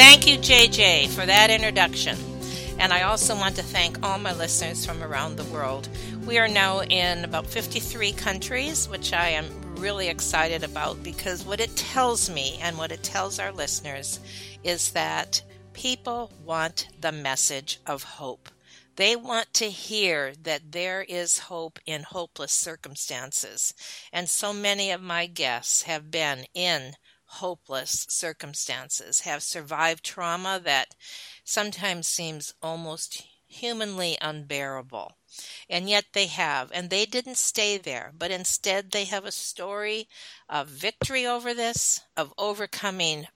Thank you, JJ, for that introduction. And I also want to thank all my listeners from around the world. We are now in about 53 countries, which I am really excited about because what it tells me and what it tells our listeners is that people want the message of hope. They want to hear that there is hope in hopeless circumstances. And so many of my guests have been in hopeless circumstances, have survived trauma that sometimes seems almost humanly unbearable. And yet they have, and they didn't stay there, but instead they have a story of victory over this, of overcoming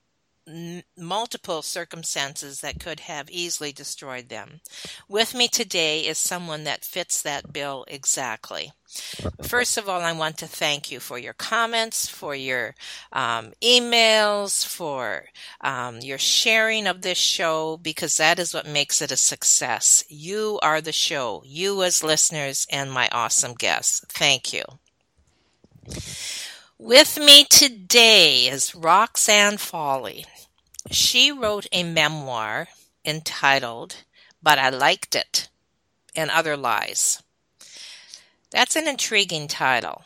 multiple circumstances that could have easily destroyed them. With me today is someone that fits that bill exactly. First of all, I want to thank you for your comments, for your um, emails, for um, your sharing of this show, because that is what makes it a success. You are the show, you as listeners, and my awesome guests. Thank you. With me today is Roxanne Foley. She wrote a memoir entitled But I Liked It and Other Lies. That's an intriguing title.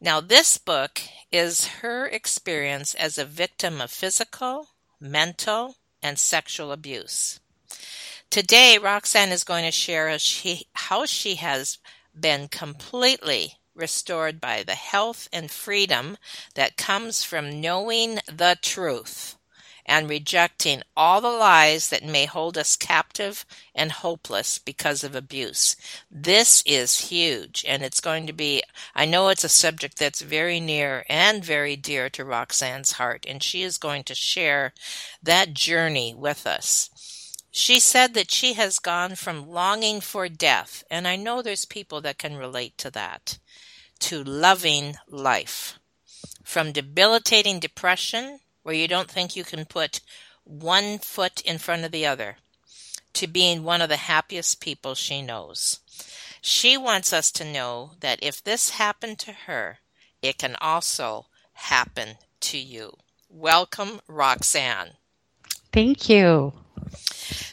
Now, this book is her experience as a victim of physical, mental, and sexual abuse. Today, Roxanne is going to share how she, has been completely restored by the health and freedom that comes from knowing the truth and rejecting all the lies that may hold us captive and hopeless because of abuse. This is huge, and it's going to be, I know it's a subject that's very near and very dear to Roxanne's heart, and she is going to share that journey with us. She said that she has gone from longing for death, and I know there's people that can relate to that, to loving life. From debilitating depression where you don't think you can put one foot in front of the other, to being one of the happiest people she knows. She wants us to know that if this happened to her, it can also happen to you. Welcome, Roxanne. Thank you.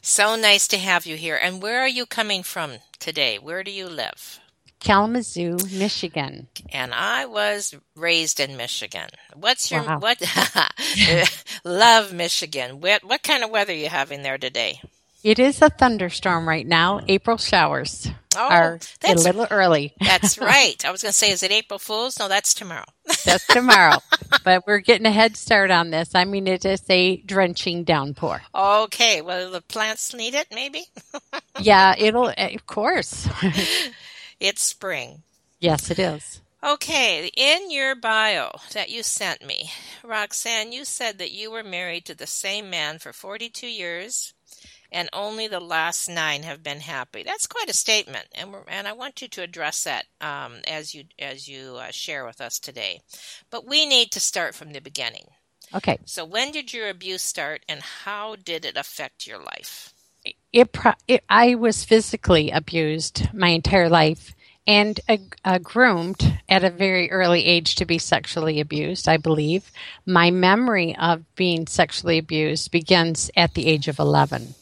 So nice to have you here. And where are you coming from today? Where do you live? Kalamazoo, Michigan. And I was raised in Michigan. What's your wow. what? love Michigan. What what kind of weather are you having there today? It is a thunderstorm right now. April showers oh, are a little early. that's right. I was going to say, is it April Fool's? No, that's tomorrow. that's tomorrow. But we're getting a head start on this. I mean, it is a drenching downpour. Okay. Well, the plants need it, maybe. yeah, it'll. Eh, of course. It's spring. Yes, it is. Okay, in your bio that you sent me, Roxanne, you said that you were married to the same man for 42 years and only the last nine have been happy. That's quite a statement, and and I want you to address that um, as you as you uh, share with us today. But we need to start from the beginning. Okay. So when did your abuse start, and how did it affect your life? It, it, I was physically abused my entire life and uh, groomed at a very early age to be sexually abused, I believe. My memory of being sexually abused begins at the age of 11.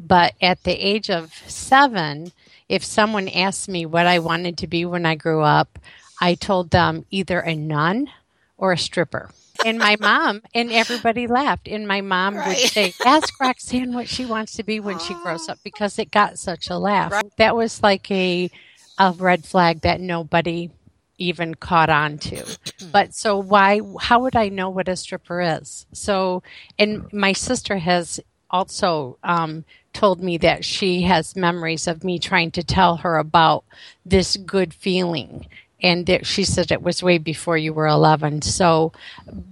But at the age of seven, if someone asked me what I wanted to be when I grew up, I told them either a nun or a stripper. And my mom and everybody laughed. And my mom Right. would say, "Ask Roxanne what she wants to be when she grows up," because it got such a laugh. Right. That was like a a red flag that nobody even caught on to. But so why? How would I know what a stripper is? So, and my sister has also um, told me that she has memories of me trying to tell her about this good feeling. And that she said it was way before you were 11. So,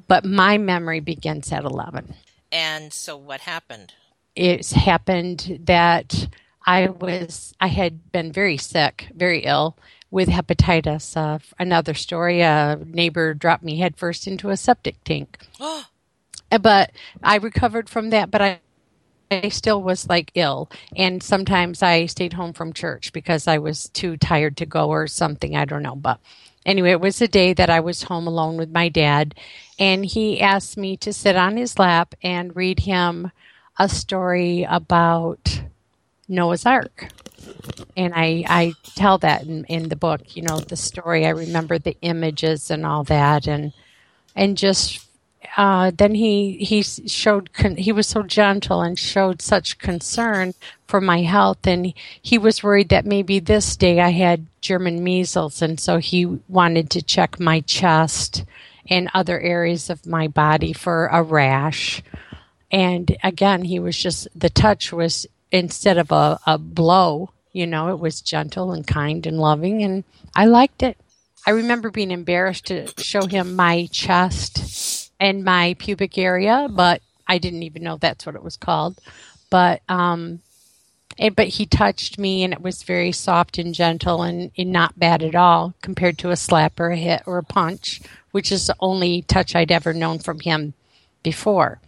but my memory begins at 11 And so what happened? it's happened that I was I had been very sick, very ill with hepatitis. Uh, another story: a neighbor dropped me headfirst into a septic tank, but I recovered from that. But I. I still was like ill, and sometimes I stayed home from church because I was too tired to go or something. I don't know. But anyway, it was a day that I was home alone with my dad, and he asked me to sit on his lap and read him a story about Noah's Ark. And I, I tell that in, in the book, you know, the story. I remember the images and all that. And, and just, uh, then he, he showed, con- he was so gentle and showed such concern for my health. And he was worried that maybe this day I had German measles. And so he wanted to check my chest and other areas of my body for a rash and again he was just the touch was instead of a, a blow you know it was gentle and kind and loving and i liked it i remember being embarrassed to show him my chest and my pubic area but i didn't even know that's what it was called but um it, but he touched me and it was very soft and gentle and, and not bad at all compared to a slap or a hit or a punch which is the only touch i'd ever known from him before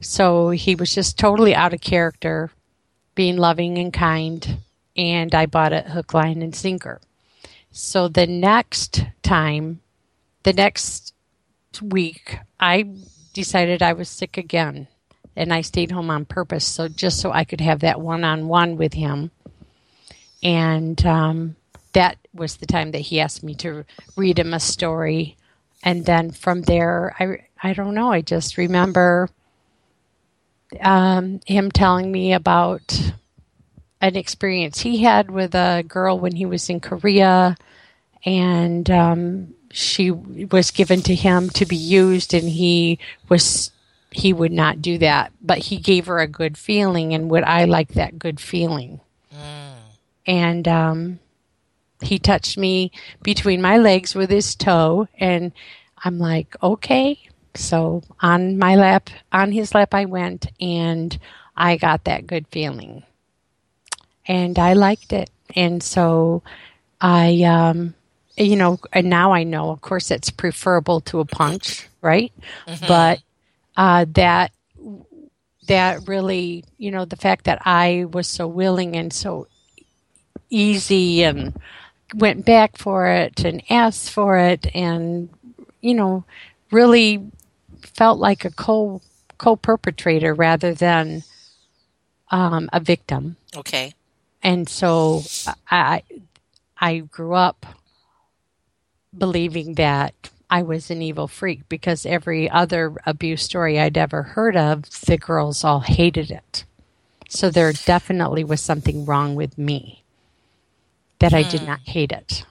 so he was just totally out of character, being loving and kind. And I bought it hook, line, and sinker. So the next time, the next week, I decided I was sick again. And I stayed home on purpose, so just so I could have that one on one with him. And um, that was the time that he asked me to read him a story. And then from there, I, I don't know, I just remember um, him telling me about an experience he had with a girl when he was in Korea, and um, she was given to him to be used, and he was he would not do that, but he gave her a good feeling, and would I like that good feeling? And um, he touched me between my legs with his toe, and I'm like, okay. So on my lap, on his lap, I went, and I got that good feeling, and I liked it. And so I, um, you know, and now I know, of course, it's preferable to a punch, right? But uh, that that really, you know, the fact that I was so willing and so easy and went back for it and asked for it and you know really felt like a co co perpetrator rather than um, a victim Okay. and so I I grew up believing that I was an evil freak because every other abuse story I'd ever heard of, the girls all hated it. So there definitely was something wrong with me that I did hmm. not hate it.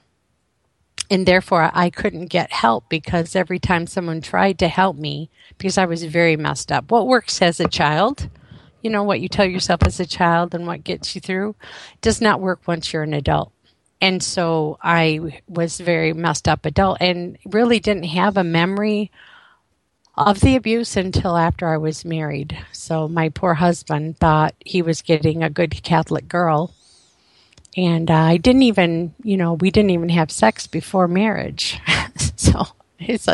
And therefore, I couldn't get help because every time someone tried to help me, because I was very messed up, what works as a child, you know, what you tell yourself as a child and what gets you through, does not work once you're an adult. And so I was very messed up adult and really didn't have a memory of the abuse until after I was married. So my poor husband thought he was getting a good Catholic girl. And uh, I didn't even, you know, we didn't even have sex before marriage. so it's,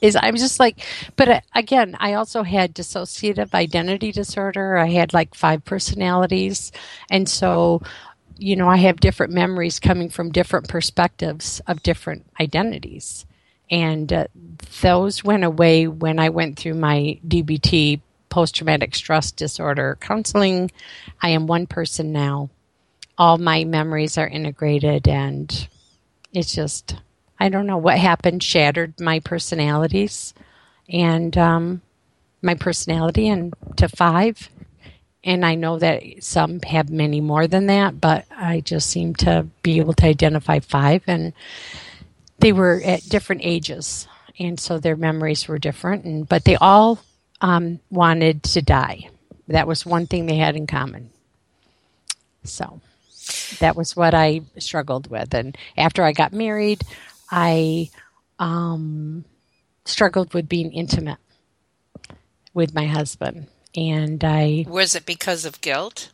is I'm just like, but uh, again, I also had dissociative identity disorder. I had like five personalities. And so, you know, I have different memories coming from different perspectives of different identities. And uh, those went away when I went through my DBT, post traumatic stress disorder counseling. I am one person now. All my memories are integrated, and it's just, I don't know what happened, shattered my personalities. and um, my personality and to five. And I know that some have many more than that, but I just seem to be able to identify five. And they were at different ages, and so their memories were different. And but they all um, wanted to die. That was one thing they had in common. So that was what I struggled with. And after I got married, I um, struggled with being intimate with my husband. And I. Was it because of guilt?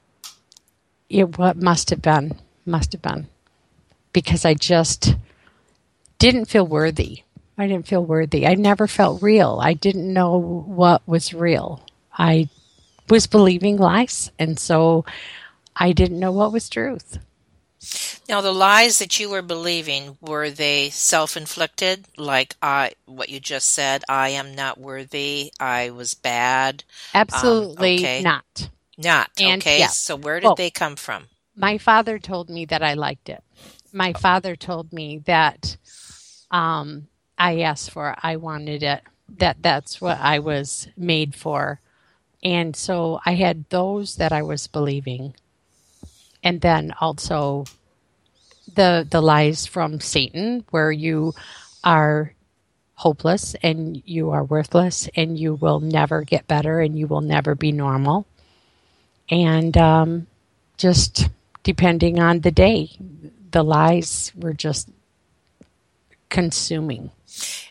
It what must have been. Must have been. Because I just didn't feel worthy. I didn't feel worthy. I never felt real. I didn't know what was real. I was believing lies. And so I didn't know what was truth. Now, the lies that you were believing were they self-inflicted, like I, what you just said? I am not worthy. I was bad. Absolutely um, okay. not. Not and, okay. Yeah. So where did well, they come from? My father told me that I liked it. My father told me that um, I asked for. it. I wanted it. That that's what I was made for, and so I had those that I was believing and then also the the lies from Satan, where you are hopeless and you are worthless and you will never get better and you will never be normal, and um, just depending on the day, the lies were just consuming.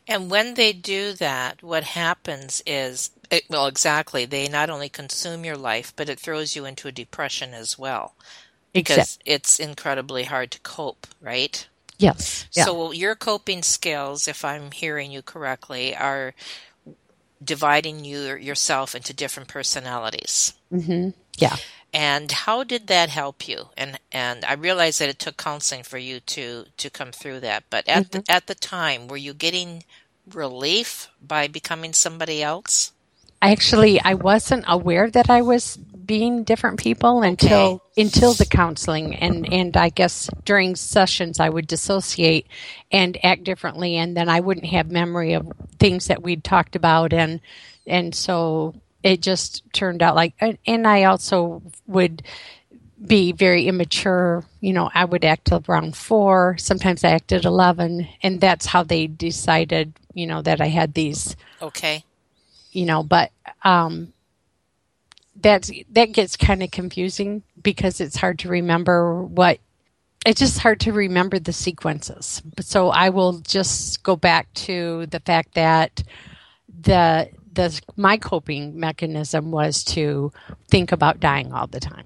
And when they do that, what happens is, it, well, exactly, they not only consume your life, but it throws you into a depression as well because it's incredibly hard to cope, right? Yes. Yeah. So your coping skills, if I'm hearing you correctly, are dividing you yourself into different personalities. Mm-hmm. Yeah. And how did that help you? And and I realize that it took counseling for you to to come through that. But at mm-hmm. the, at the time, were you getting relief by becoming somebody else? Actually, I wasn't aware that I was being different people until okay. until the counseling and and I guess during sessions I would dissociate and act differently and then I wouldn't have memory of things that we'd talked about and and so it just turned out like and I also would be very immature. You know, I would act around four. Sometimes I acted 11. And that's how they decided, you know, that I had these. Okay. You know, but um, that's that gets kind of confusing because it's hard to remember what it's just hard to remember the sequences. So I will just go back to the fact that the the my coping mechanism was to think about dying all the time.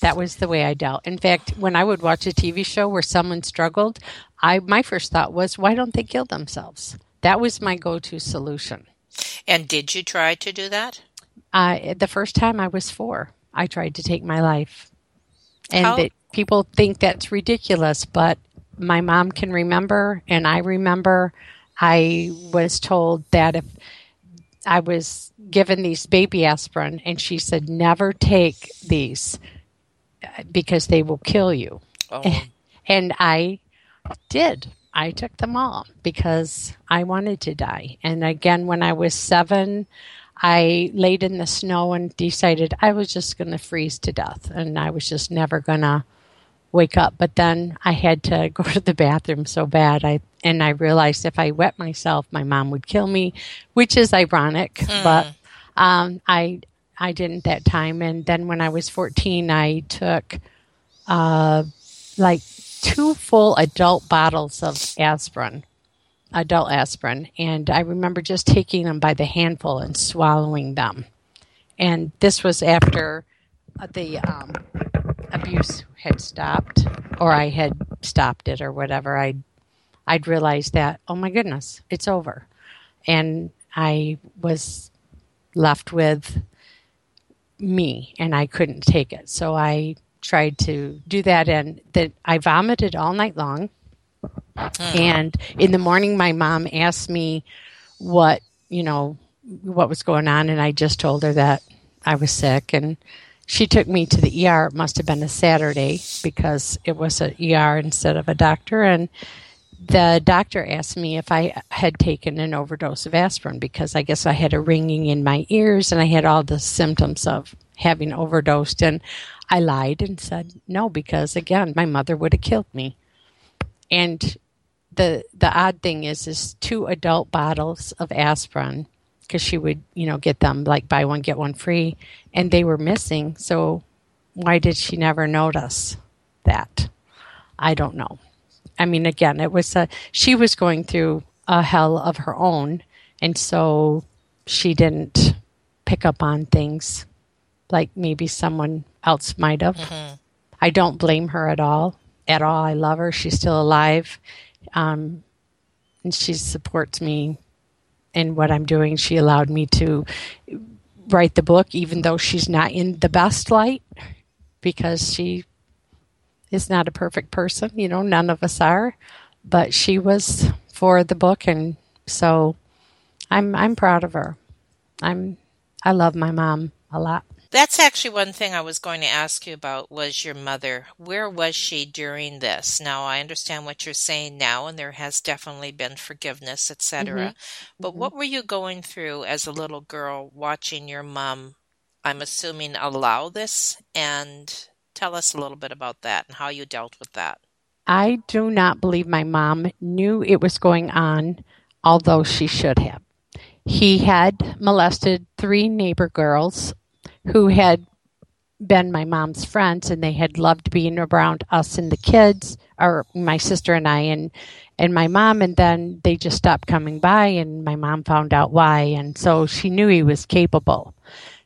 That was the way I dealt. In fact, when I would watch a TV show where someone struggled, I my first thought was, why don't they kill themselves? That was my go-to solution. And did you try to do that? Uh, the first time I was four, I tried to take my life. And that people think that's ridiculous, but my mom can remember, and I remember I was told that if I was given these baby aspirin, and she said, never take these because they will kill you. Oh. And I did. I took them all because I wanted to die. And again, when I was seven, I laid in the snow and decided I was just going to freeze to death and I was just never going to wake up. But then I had to go to the bathroom so bad. I and I realized if I wet myself, my mom would kill me, which is ironic. Mm. But um, I I didn't that time. And then when I was 14, I took uh, like two full adult bottles of aspirin adult aspirin, and I remember just taking them by the handful and swallowing them. And this was after the um, abuse had stopped, or I had stopped it, or whatever. I'd I'd realized that oh my goodness, it's over, and I was left with me, and I couldn't take it. So I tried to do that, and that I vomited all night long Mm. And in the morning, my mom asked me what, you know, what was going on. And I just told her that I was sick. And she took me to the ER. It must have been a Saturday because it was an ER instead of a doctor. And the doctor asked me if I had taken an overdose of aspirin because I guess I had a ringing in my ears and I had all the symptoms of having overdosed. And I lied and said no because, again, my mother would have killed me. And the the odd thing is, is two adult bottles of aspirin because she would, you know, get them like buy one get one free, and they were missing. So why did she never notice that? I don't know. I mean, again, it was a, she was going through a hell of her own, and so she didn't pick up on things like maybe someone else might have. Mm-hmm. I don't blame her at all. At all, I love her. She's still alive, um, and she supports me in what I'm doing. She allowed me to write the book, even though she's not in the best light, because she is not a perfect person. You know, none of us are, but she was for the book, and so I'm I'm proud of her. I'm I love my mom a lot. That's actually one thing I was going to ask you about was your mother. Where was she during this? Now I understand what you're saying now and there has definitely been forgiveness, etc. Mm-hmm. But mm-hmm. what were you going through as a little girl watching your mom I'm assuming allow this and Tell us a little bit about that and how you dealt with that. I do not believe my mom knew it was going on, although she should have. He had molested three neighbor girls who had been my mom's friends and they had loved being around us and the kids or my sister and I and and my mom and then they just stopped coming by and my mom found out why and so she knew he was capable.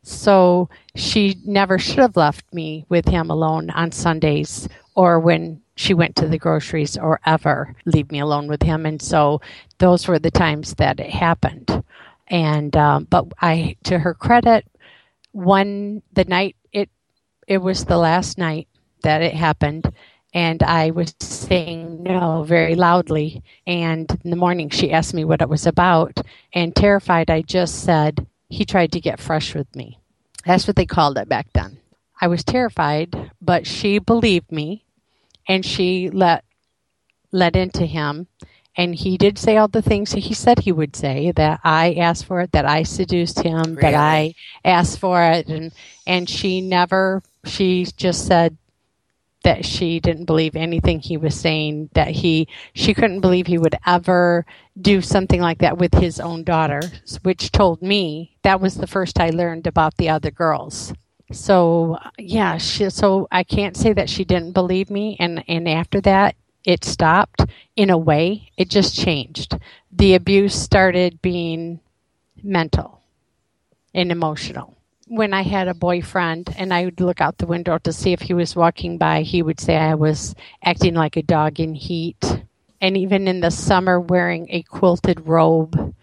So she never should have left me with him alone on Sundays or when she went to the groceries or ever leave me alone with him. And so those were the times that it happened. And um, but I, to her credit, one the night it it was the last night that it happened and I was saying no very loudly. And in the morning, she asked me what it was about, and terrified, I just said, he tried to get fresh with me. That's what they called it back then. I was terrified, but she believed me and she let let into him and he did say all the things he said he would say that I asked for it, that I seduced him, really? that I asked for it. And and she never she just said that she didn't believe anything he was saying that he she couldn't believe he would ever do something like that with his own daughter which told me that was the first i learned about the other girls. So yeah she, so i can't say that she didn't believe me. And and after that it stopped in a way it just changed the abuse started being mental and emotional when I had a boyfriend and I would look out the window to see if he was walking by, he would say I was acting like a dog in heat. And even in the summer, wearing a quilted robe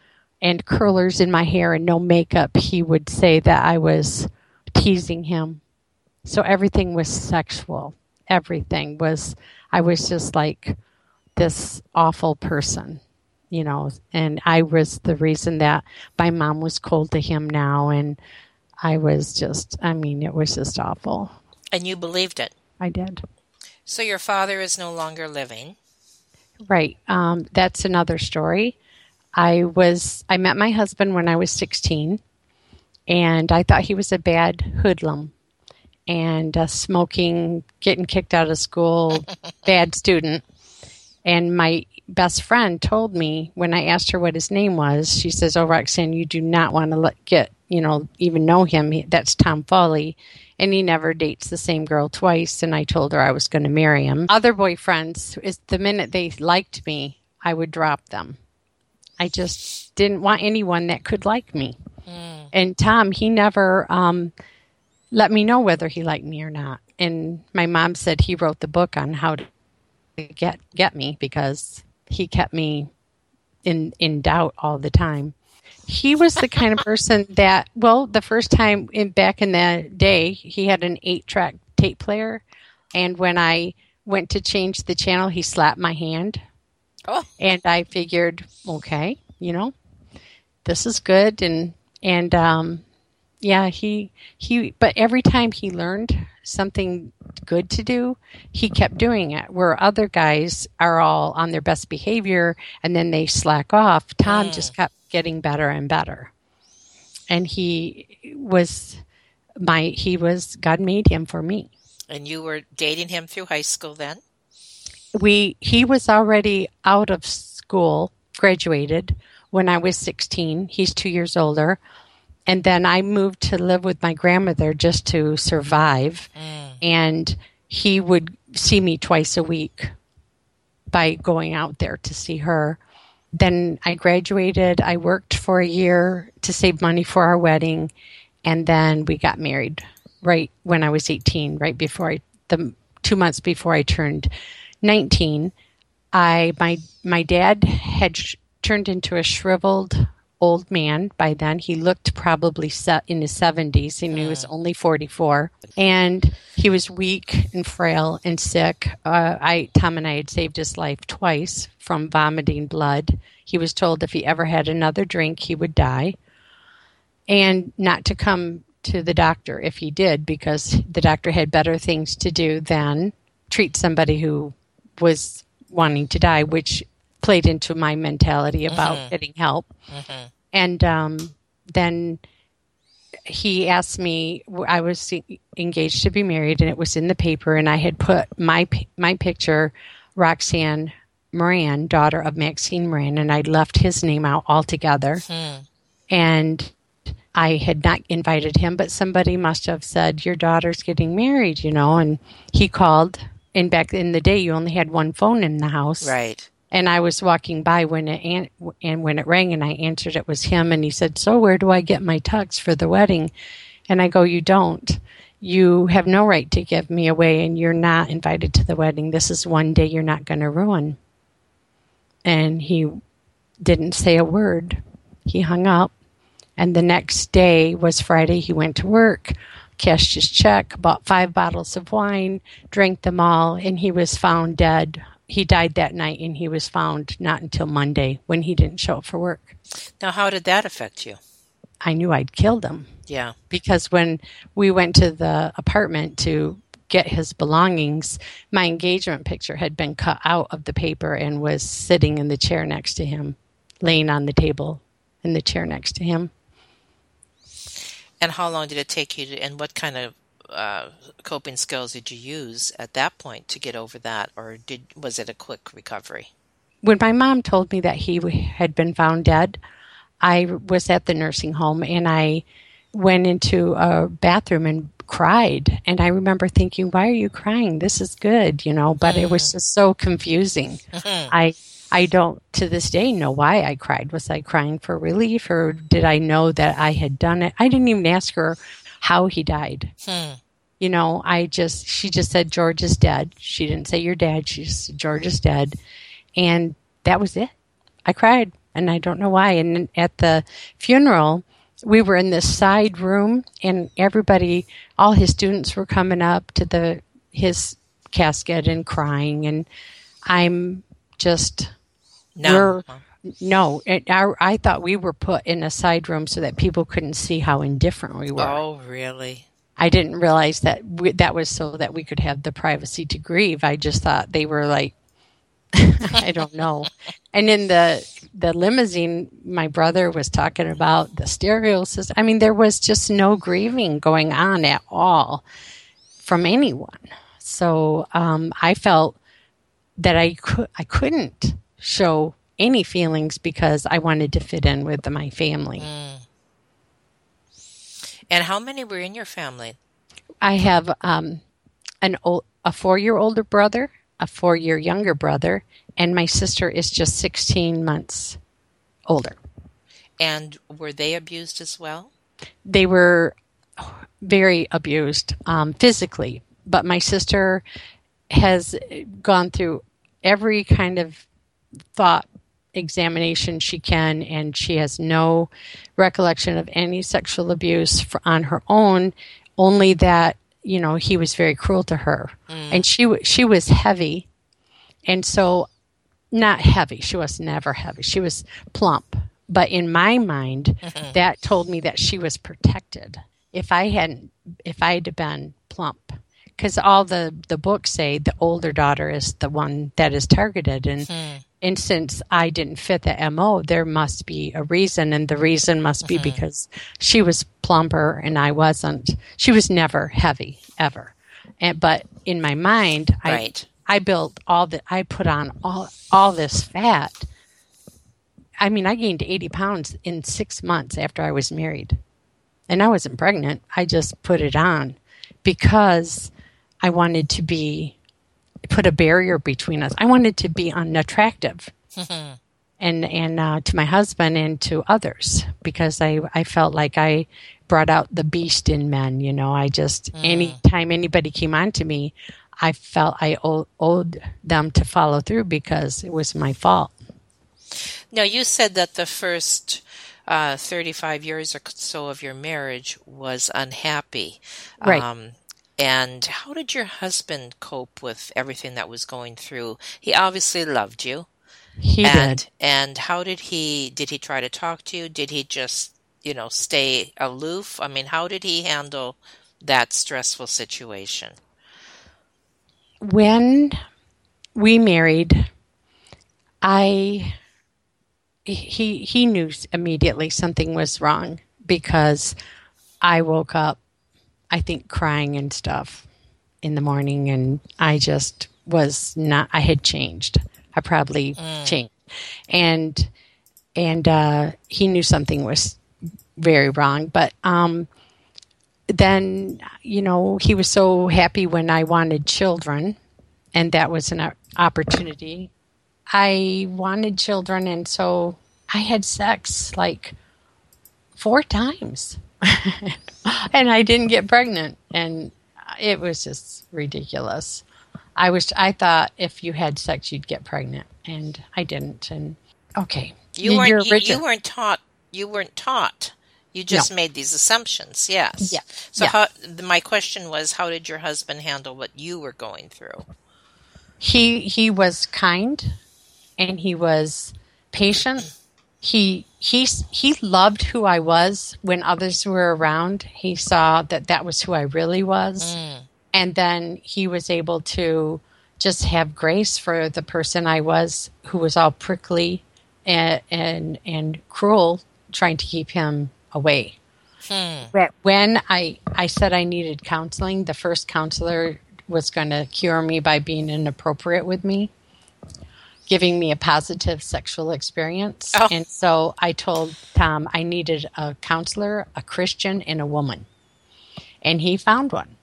and curlers in my hair and no makeup, he would say that I was teasing him. So everything was sexual. Everything was, I was just like this awful person, you know, and I was the reason that my mom was cold to him now and I was just, I mean, it was just awful. And you believed it? I did. So your father is no longer living. Right. Um, that's another story. I was, I met my husband when I was 16, and I thought he was a bad hoodlum and uh, smoking, getting kicked out of school, bad student. And my best friend told me when I asked her what his name was, she says, "Oh, Roxanne, you do not want to let, get you know, even know him. That's Tom Foley. And he never dates the same girl twice. And I told her I was going to marry him. Other boyfriends, is the minute they liked me, I would drop them. I just didn't want anyone that could like me. Mm. And Tom, he never um, let me know whether he liked me or not. And my mom said he wrote the book on how to get get me because he kept me in in doubt all the time he was the kind of person that well the first time in back in the day he had an eight track tape player and when i went to change the channel he slapped my hand oh. and i figured okay you know this is good and and um yeah, he he. But every time he learned something good to do, he kept doing it. Where other guys are all on their best behavior and then they slack off, Tom Mm. just kept getting better and better. And he was my he was God made him for me. And you were dating him through high school then? we he was already out of school graduated when i was 16 he's two years older and then i moved to live with my grandmother just to survive. Mm. And he would see me twice a week by going out there to see her. Then i graduated. I worked for a year to save money for our wedding. And then we got married right when i was 18 right before i the two months before i turned 19 i my my dad had sh- turned into a shriveled old man by then. He looked probably in his 70s and he was only 44 and he was weak and frail and sick. Uh, i tom and i had saved his life twice from vomiting blood. He was told if he ever had another drink he would die. And not to come to the doctor if he did because the doctor had better things to do than treat somebody who was wanting to die which played into my mentality about mm-hmm. getting help mm-hmm. and um, then he asked me i was engaged to be married and it was in the paper and i had put my my picture roxanne moran daughter of maxine moran and i'd left his name out altogether hmm. and I had not invited him, but somebody must have said, Your daughter's getting married, you know. And he called. And back in the day, you only had one phone in the house. Right. And I was walking by when it an- and when it rang, and I answered. It was him, and he said, "So where do I get my tux for the wedding?" And I go, "You don't. You have no right to give me away, and you're not invited to the wedding. This is one day you're not going to ruin." And he didn't say a word. He hung up. And the next day was Friday. He went to work, cashed his check, bought five bottles of wine, drank them all, and he was found dead. He died that night, and he was found not until Monday when he didn't show up for work. Now, how did that affect you? I knew I'd killed him Yeah. because when we went to the apartment to get his belongings, my engagement picture had been cut out of the paper and was sitting in the chair next to him, laying on the table in the chair next to him. And how long did it take you to, and what kind of uh, coping skills did you use at that point to get over that, or did was it a quick recovery? when my mom told me that he had been found dead, I was at the nursing home and I went into a bathroom and cried. And I remember thinking, why are you crying? This is good, you know, but it was just so confusing. I I don't to this day know why I cried. Was I crying for relief or did I know that I had done it? I didn't even ask her how he died. Hmm. You know, I just she just said George is dead. She didn't say your dad. She just said George is dead. And that was it. I cried and I don't know why. And at the funeral, we were in this side room and everybody all his students were coming up to the his casket and crying and I'm just No. No, it, I, I thought we were put in a side room so that people couldn't see how indifferent we were. Oh, really? I didn't realize that we, that was so that we could have the privacy to grieve. I just thought they were like, I don't know. And in the the limousine, my brother was talking about the stereo system. I mean, there was just no grieving going on at all from anyone. So um, I felt that I could I couldn't show any feelings because I wanted to fit in with my family. And how many were in your family? I have um, an ol- a four year older brother, a four year younger brother, and my sister is just sixteen months older. And were they abused as well? They were very abused um, physically, but my sister has gone through every kind of thought examination she can, and she has no recollection of any sexual abuse for, on her own. Only that you know he was very cruel to her, mm. and she she was heavy, and so not heavy. She was never heavy. She was plump, but in my mind, that told me that she was protected. If I hadn't, if I had been plump, because all the the books say the older daughter is the one that is targeted, and hmm. And since I didn't fit the mo, there must be a reason, and the reason must be uh-huh. because she was plumper and I wasn't. She was never heavy ever, and but in my mind, Right. I I built all that, I put on all all this fat. I mean, I gained eighty pounds in six months after I was married, and I wasn't pregnant. I just put it on because I wanted to be put a barrier between us. I wanted to be unattractive, and and uh, to my husband and to others because I I felt like I brought out the beast in men. You know, I just anytime anybody came on to me, I felt I owe, owed them to follow through because it was my fault. Now, you said that the first uh, 35 years or so of your marriage was unhappy. Right. Um, and how did your husband cope with everything that was going through? He obviously loved you. He and did. and how did he did he try to talk to you? Did he just, you know, stay aloof? I mean, how did he handle that stressful situation? when we married, I he he knew immediately something was wrong because I woke up, I think, crying and stuff in the morning, and I just was not. I had changed. I probably changed, and and uh, he knew something was very wrong. But um, then you know he was so happy when I wanted children, and that was an opportunity. I wanted children, and so I had sex like four times, and I didn't get pregnant, and it was just ridiculous. I was I thought if you had sex you'd get pregnant, and I didn't. And okay, You weren't you, you weren't taught you weren't taught. You just made these assumptions. Yes. Yeah. So Yeah. how the, my question was how did your husband handle what you were going through? he he was kind and he was patient he he he loved who i was when others were around. He saw that that was who i really was. Mm. And then he was able to just have grace for the person i was who was all prickly and and, and cruel trying to keep him away. Hmm. But when I, I said I needed counseling, the first counselor was going to cure me by being inappropriate with me, giving me a positive sexual experience. Oh. And so I told Tom I needed a counselor, a Christian, and a woman. And he found one.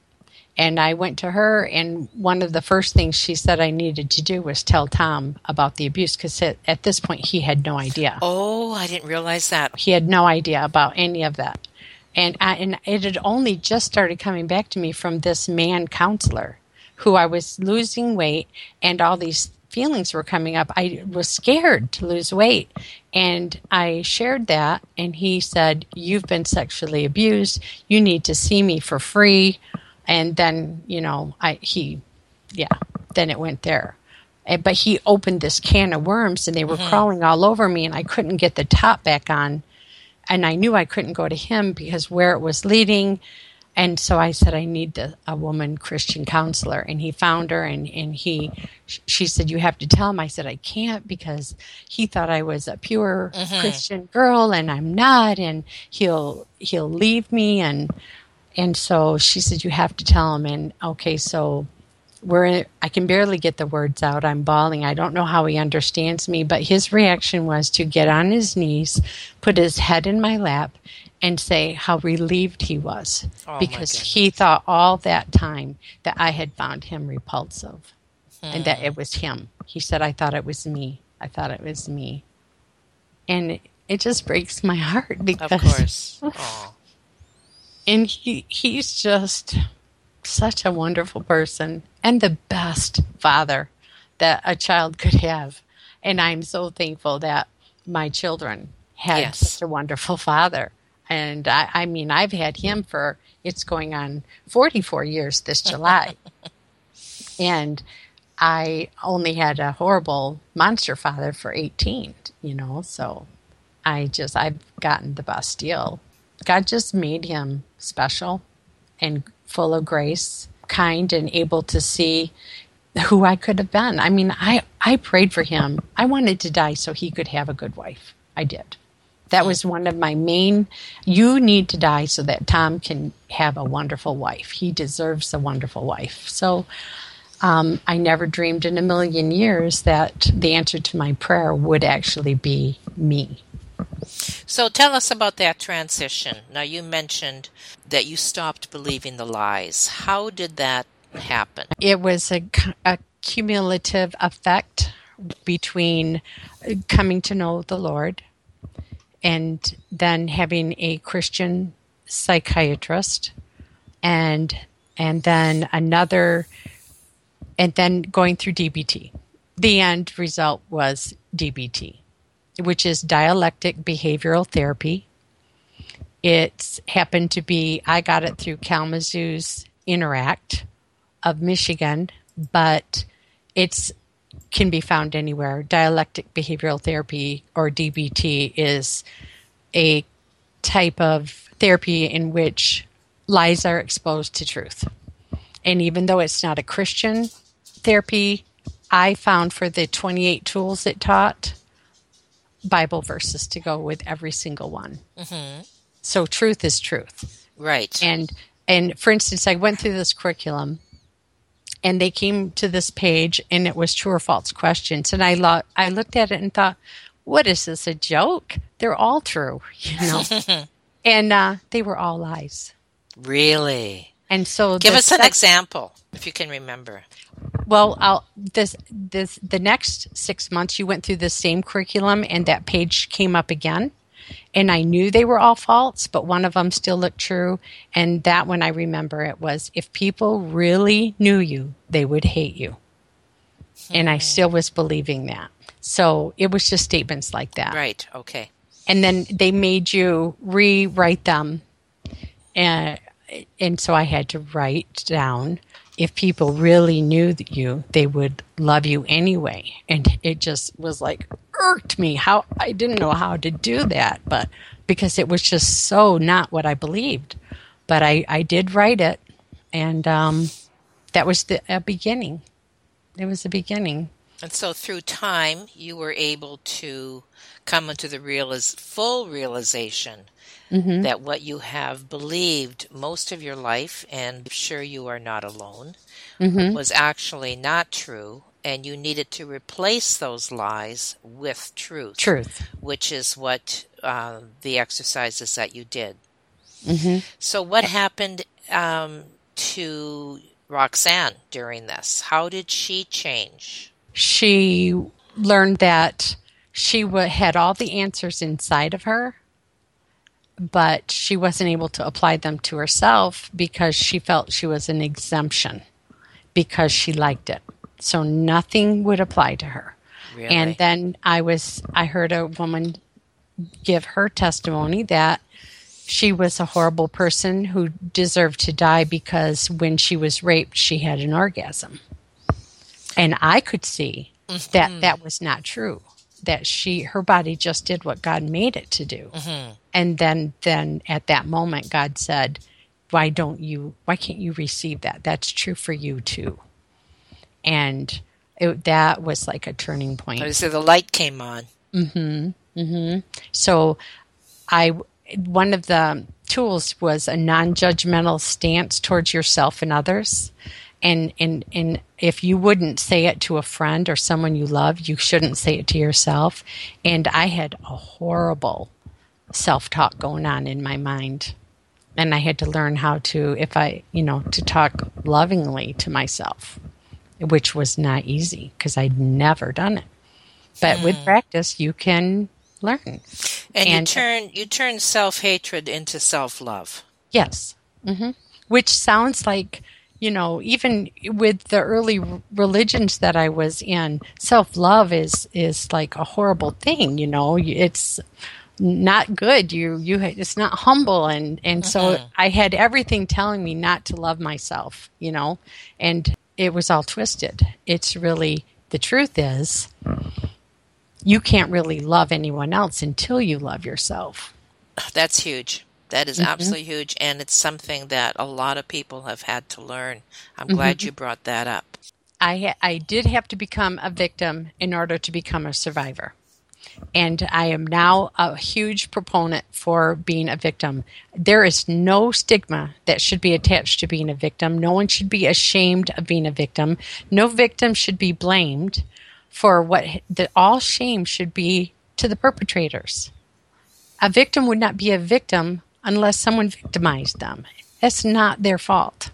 And I went to her, and one of the first things she said I needed to do was tell Tom about the abuse because at, at this point he had no idea Oh, I didn't realize that. he had no idea about any of that and I, and it had only just started coming back to me from this man counselor who I was losing weight and all these feelings were coming up I was scared to lose weight. And I shared that and he said you've been sexually abused. You need to see me for free. And then you know I he yeah then it went there. And, but he opened this can of worms and they were mm-hmm. crawling all over me and I couldn't get the top back on. And I knew I couldn't go to him because where it was leading. And so I said, I need the, a woman Christian counselor. And he found her and, and he, sh- she said, you have to tell him. I said, I can't because he thought I was a pure mm-hmm. Christian girl and I'm not. And he'll, he'll leave me. And, and so she said, you have to tell him. And okay, so we're I can barely get the words out. I'm bawling. I don't know how he understands me, but his reaction was to get on his knees, put his head in my lap, and say how relieved he was Oh, because he thought all that time that I had found him repulsive and that hmm. it was him. He said, I thought it was me. I thought it was me. And it, it just breaks my heart because Of course. And he he's just such a wonderful person and the best father that a child could have and i'm so thankful that my children had Yes. such a wonderful father and I, I mean i've had him for it's going on 44 years this july and i only had a horrible monster father for 18 you know so I just, I've gotten the best deal. God just made him special and full of grace, kind, and able to see who I could have been. I mean, I, I prayed for him. I wanted to die so he could have a good wife. I did. That was one of my main. You need to die so that Tom can have a wonderful wife. He deserves a wonderful wife. So um, I never dreamed in a million years that the answer to my prayer would actually be me. So tell us about that transition. Now, you mentioned that you stopped believing the lies. How did that happen? It was a, a cumulative effect between coming to know the Lord and then having a Christian psychiatrist and and then another and then going through DBT. The end result was DBT, which is dialectic behavioral therapy. It happened to be I got it through Kalamazoo's Interact of Michigan, but it's can be found anywhere. Dialectic behavioral therapy or DBT is a type of therapy in which lies are exposed to truth. And even though it's not a Christian therapy, I found for the 28 tools it taught, Bible verses to go with every single one. Mm-hmm. So truth is truth. Right. And and for instance, I went through this curriculum and they came to this page and it was true or false questions and I lo- I looked at it and thought, what is this a joke? They're all true, you know. and uh, they were all lies. Really? And so give us an example if you can remember. Well, I'll, this this the next six months you went through the same curriculum, and that page came up again, and I knew they were all false, but one of them still looked true. And that one I remember it was if people really knew you, they would hate you. Hmm. And I still was believing that. So it was just statements like that. Right. Okay. And then they made you rewrite them. And, and so I had to write down if people really knew you, they would love you anyway. And it just was like irked me how I didn't know how to do that, but because it was just so not what I believed. But I, I did write it, and um, that was the beginning. It was the beginning. And so through time, you were able to come into the realiz- full realization mm-hmm. that what you have believed most of your life, and I'm sure you are not alone, mm-hmm. was actually not true. And you needed to replace those lies with truth. Truth. Which is what uh, the exercises that you did. Mm-hmm. So, what happened um, to Roxanne during this? How did she change? She learned that she w- had all the answers inside of her but she wasn't able to apply them to herself because she felt she was an exemption because she liked it. So nothing would apply to her. Really? And then I was I heard a woman give her testimony that she was a horrible person who deserved to die because when she was raped she had an orgasm. And I could see mm-hmm. that that was not true that she her body just did what God made it to do. Mm-hmm. And then then at that moment God said, "Why don't you why can't you receive that? That's true for you too." And it, that was like a turning point. So the light came on. Mhm. Mhm. So I one of the tools was a non-judgmental stance towards yourself and others and and and if you wouldn't say it to a friend or someone you love you shouldn't say it to yourself. And i had a horrible self-talk going on in my mind. And i had to learn how to if i you know to talk lovingly to myself which was not easy because i'd never done it. But with hmm. practice you can learn. And, and you turn you turn self-hatred into self-love. Yes. Mm-hmm. which sounds like you know, even with the early religions that I was in, self love is is like a horrible thing. You know, it's not good. You you it's not humble, and and so mm-hmm. I had everything telling me not to love myself. You know, and it was all twisted. It's really the truth is you can't really love anyone else until you love yourself. That's huge. That is mm-hmm. absolutely huge. And it's something that a lot of people have had to learn. I'm mm-hmm. glad you brought that up. I, I did have to become a victim in order to become a survivor. And I am now a huge proponent for being a victim. There is no stigma that should be attached to being a victim. No one should be ashamed of being a victim. No victim should be blamed for what that all shame should be to the perpetrators. A victim would not be a victim unless someone victimized them. That's not their fault.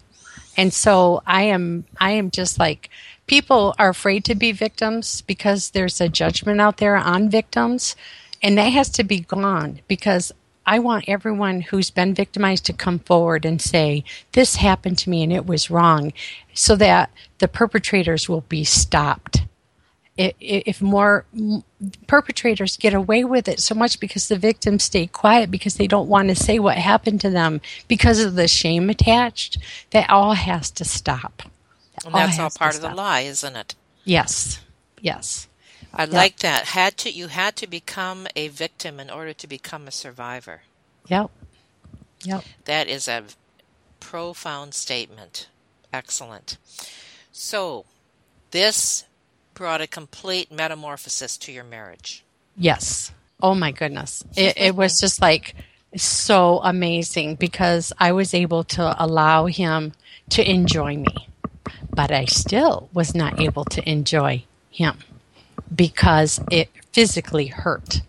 And so I am I am just like people are afraid to be victims because there's a judgment out there on victims and that has to be gone because I want everyone who's been victimized to come forward and say, This happened to me and it was wrong, so that the perpetrators will be stopped if more perpetrators get away with it so much because the victims stay quiet because they don't want to say what happened to them because of the shame attached, that all has to stop. and that's all part of the lie, isn't it? Yes. Yes. I yep. like that. Had to you had to become a victim in order to become a survivor. Yep. Yep. That is a profound statement. Excellent. So, this brought a complete metamorphosis to your marriage. Yes. Oh my goodness. It, it was just like so amazing because I was able to allow him to enjoy me, but I still was not able to enjoy him because it physically hurt.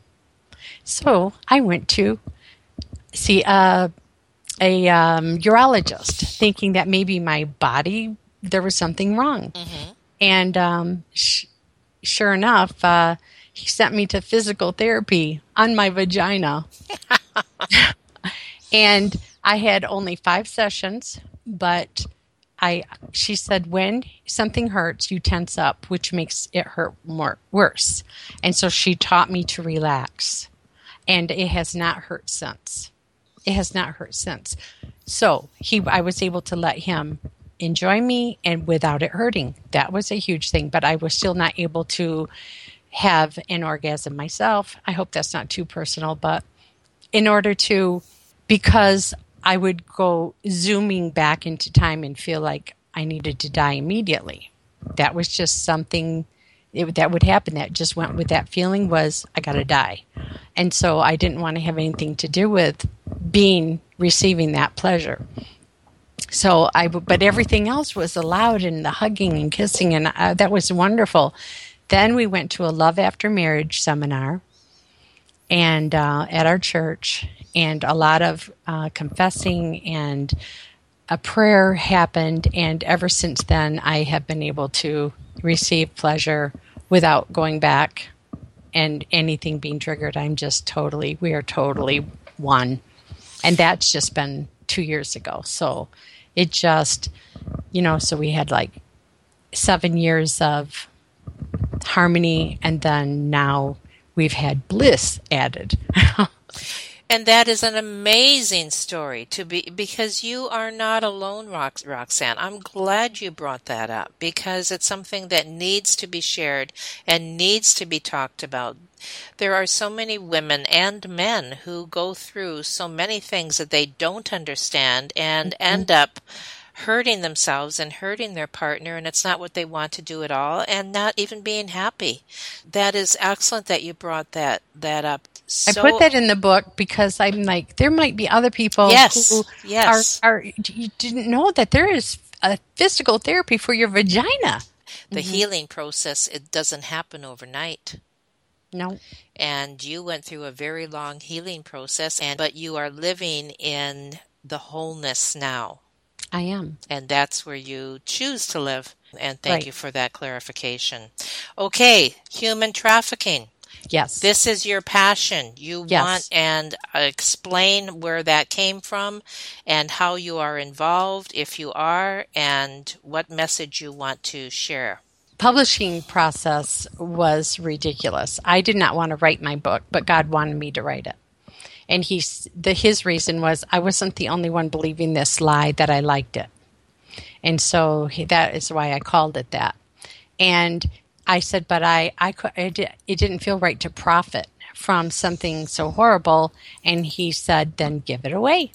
So I went to see a, a um, urologist, thinking that maybe my body there was something wrong. Mm-hmm. And um, sh- sure enough, uh, he sent me to physical therapy on my vagina. and I had only five sessions, but I she said when something hurts, you tense up, which makes it hurt more worse. And so she taught me to relax. And it has not hurt since. It has not hurt since. So he I was able to let him enjoy me and without it hurting. That was a huge thing, but I was still not able to have an orgasm myself. I hope that's not too personal, but in order to, because I would go zooming back into time and feel like I needed to die immediately. That was just something it, that would happen. That just went with that feeling was I got to die, and so I didn't want to have anything to do with being receiving that pleasure so I, but everything else was allowed and the hugging and kissing, and uh, that was wonderful. Then we went to a love after marriage seminar, and uh, at our church, and a lot of uh, confessing and a prayer happened, and ever since then, I have been able to receive pleasure without going back and anything being triggered. I'm just totally, we are totally one, and that's just been two years ago. So it just, you know, so we had like seven years of harmony, and then now we've had bliss added. And that is an amazing story to be because you are not alone, Rox, Roxanne. I'm glad you brought that up because it's something that needs to be shared and needs to be talked about. There are so many women and men who go through so many things that they don't understand and mm-hmm. end up hurting themselves and hurting their partner and it's not what they want to do at all and not even being happy. That is excellent that you brought that that up. So, I put that in the book because I'm like there might be other people yes, who yes. are, are you didn't know that there is a physical therapy for your vagina. The mm-hmm. healing process it doesn't happen overnight. No. And you went through a very long healing process and but you are living in the wholeness now. I am. And that's where you choose to live. And thank right. you for that clarification. Okay, human trafficking. Yes. This is your passion. You yes. want and explain where that came from and how you are involved if you are and what message you want to share. Publishing process was ridiculous. I did not want to write my book, but God wanted me to write it and he's the, his reason was I wasn't the only one believing this lie that I liked it, and so he, that is why I called it that. And I said, but I, I, I did, it didn't feel right to profit from something so horrible. And he said, then give it away.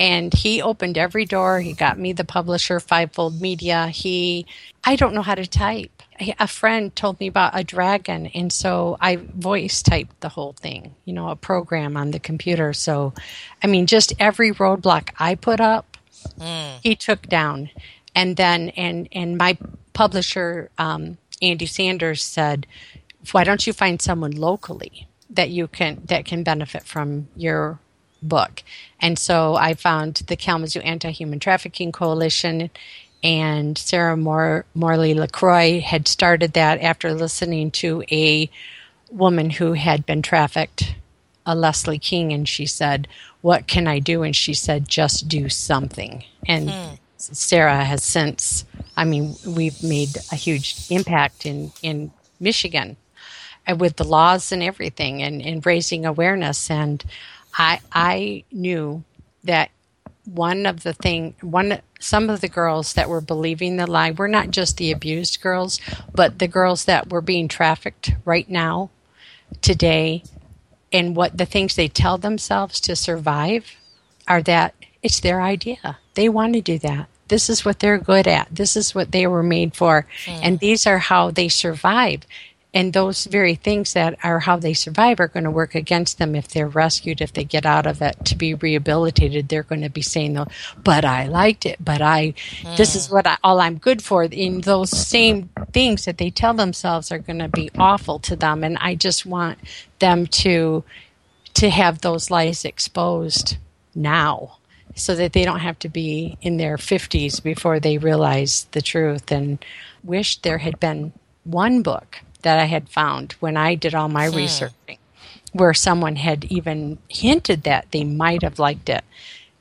And he opened every door. He got me the publisher, Fivefold Media. He, I don't know how to type. A friend told me about a dragon, and so I voice typed the whole thing, you know, a program on the computer. So, I mean, just every roadblock I put up, mm. he took down. And then, and, and my publisher, um, Andy Sanders said, "Why don't you find someone locally that you can that can benefit from your book?" And so I found the Kalamazoo Anti-Human Trafficking Coalition, and Sarah Mor- Morley Lacroix had started that after listening to a woman who had been trafficked, a Leslie King, and she said, "What can I do?" And she said, "Just do something." And hmm. Sarah has since, I mean, we've made a huge impact in, in Michigan uh, with the laws and everything and, and raising awareness. And I, I knew that one of the thing, one, some of the girls that were believing the lie were not just the abused girls, but the girls that were being trafficked right now, today, and what the things they tell themselves to survive are that it's their idea. They want to do that. This is what they're good at. This is what they were made for. Mm. And these are how they survive. And those very things that are how they survive are going to work against them if they're rescued, if they get out of it to be rehabilitated. They're going to be saying, though, but I liked it, but I, mm. this is mm. what I, all I'm good for. In those same things that they tell themselves are going to be awful to them. And I just want them to, to have those lies exposed now so that they don't have to be in their 50s before they realize the truth and wish there had been one book that I had found when I did all my hmm. researching where someone had even hinted that they might have liked it.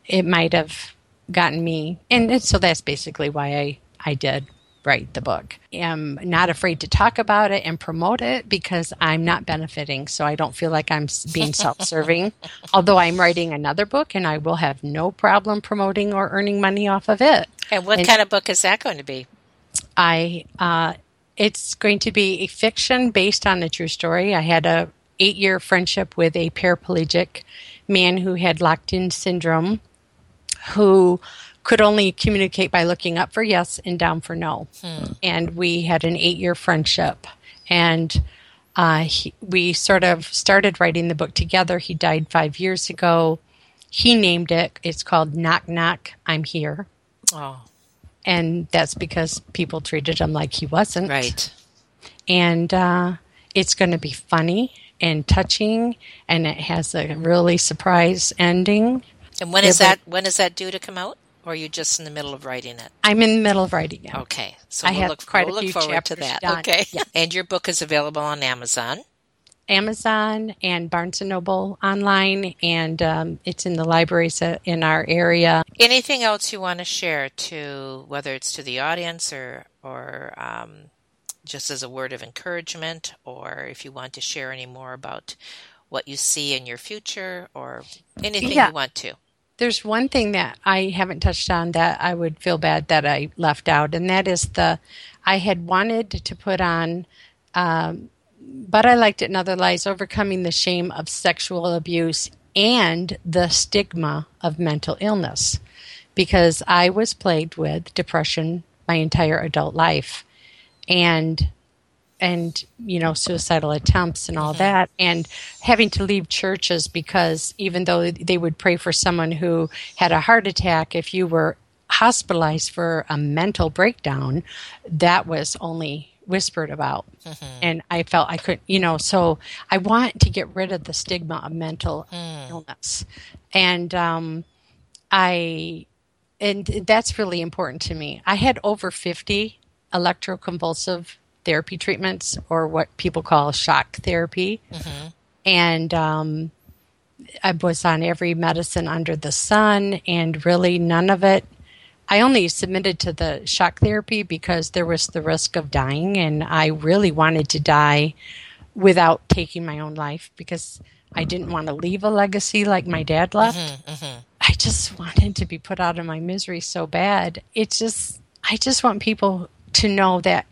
It might have gotten me, and so that's basically why I, I did write the book. I'm not afraid to talk about it and promote it because I'm not benefiting, so I don't feel like I'm being self serving. Although I'm writing another book and I will have no problem promoting or earning money off of it. And what and kind of book is that going to be? I, uh, it's going to be a fiction based on a true story. I had a eight year friendship with a paraplegic man who had locked in syndrome who could only communicate by looking up for yes and down for no. Hmm. And we had an eight year friendship. And uh, he, we sort of started writing the book together. He died five years ago. He named it, it's called Knock Knock, I'm Here. Oh. And that's because people treated him like he wasn't. Right. And uh, it's going to be funny and touching, and it has a really surprise ending. And when is that? When is that due to come out? or are you just in the middle of writing it? I'm in the middle of writing it. Okay, so I we'll have look, quite we'll a few forward to that. Done. Okay, yeah. and your book is available on Amazon. Amazon and Barnes and Noble online, and um, it's in the libraries uh, in our area. Anything else you want to share to whether it's to the audience or or um, just as a word of encouragement, or if you want to share any more about what you see in your future, or anything yeah. you want to. There's one thing that I haven't touched on that I would feel bad that I left out, and that is the I had wanted to put on, um, but I liked it and other lies, overcoming the shame of sexual abuse and the stigma of mental illness, because I was plagued with depression my entire adult life, and and you know suicidal attempts and all mm-hmm. that and having to leave churches because even though they would pray for someone who had a heart attack if you were hospitalized for a mental breakdown that was only whispered about mm-hmm. and i felt i couldn't, you know so i want to get rid of the stigma of mental mm. illness and um, i and that's really important to me i had over 50 electroconvulsive therapy treatments or what people call shock therapy. Mm-hmm. And um, I was on every medicine under the sun, and really none of it. I only submitted to the shock therapy because there was the risk of dying, and I really wanted to die without taking my own life because I didn't want to leave a legacy like my dad left. Mm-hmm, mm-hmm. I just wanted to be put out of my misery so bad. It's just, I just want people to know that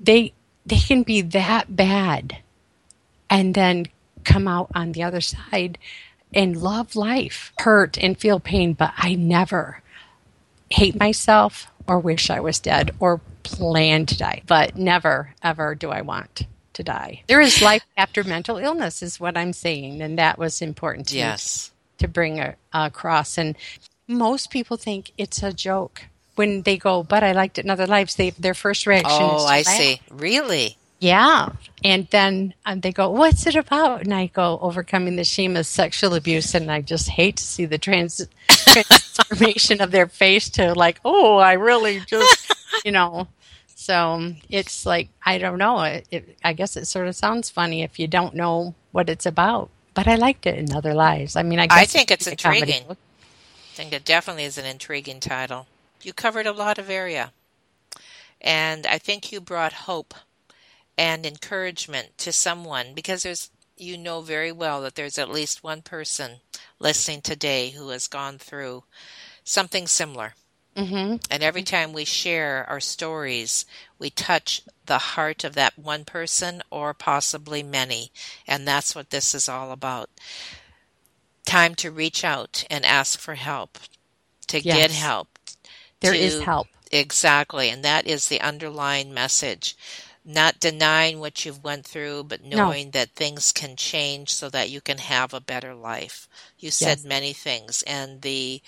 they they can be that bad and then come out on the other side and love life, hurt and feel pain, but I never hate myself or wish I was dead or plan to die. But never, ever do I want to die. There is life after mental illness, is what I'm saying. And that was important to Yes. to bring a, across. And most people think it's a joke when they go, but I liked it in other lives. They their first reaction is Oh, I laugh. see. Really? Yeah. And then um, they go, What's it about? And I go, Overcoming the shame of sexual abuse. And I just hate to see the trans- transformation of their face to like, Oh, I really just, you know. So it's like, I don't know. It, it, I guess it sort of sounds funny if you don't know what it's about. But I liked it in other lives. I mean, I, guess I think it's comedy intriguing. I think it definitely is an intriguing title. You covered a lot of area. And I think you brought hope and encouragement to someone because there's you know very well that there's at least one person listening today who has gone through something similar. Mm-hmm. And every time we share our stories, we touch the heart of that one person or possibly many. And that's what this is all about. Time to reach out and ask for help, to get help. There to- is help. Exactly. And that is the underlying message. Not denying what you've went through, but No. knowing that things can change so that you can have a better life. You said Yes. many things, and the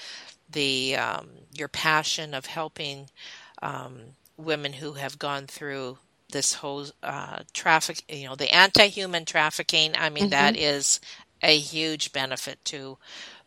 the um, your passion of helping um, women who have gone through this whole uh, traffic, you know, the anti-human trafficking. I mean, that is a huge benefit to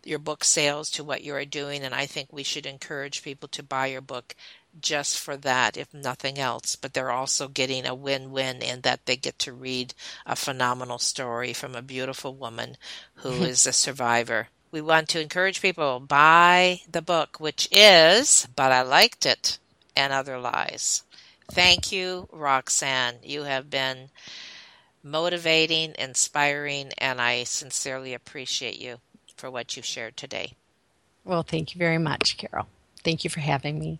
your book sales, to what you are doing, and I think we should encourage people to buy your book just for that, if nothing else. But they're also getting a win-win in that they get to read a phenomenal story from a beautiful woman who mm-hmm. is a survivor. We want to encourage people buy the book, which is But I Liked It and Other Lies. Thank you, Roxanne. You have been motivating, inspiring, and I sincerely appreciate you for what you've shared today. Well, thank you very much, Carol. Thank you for having me.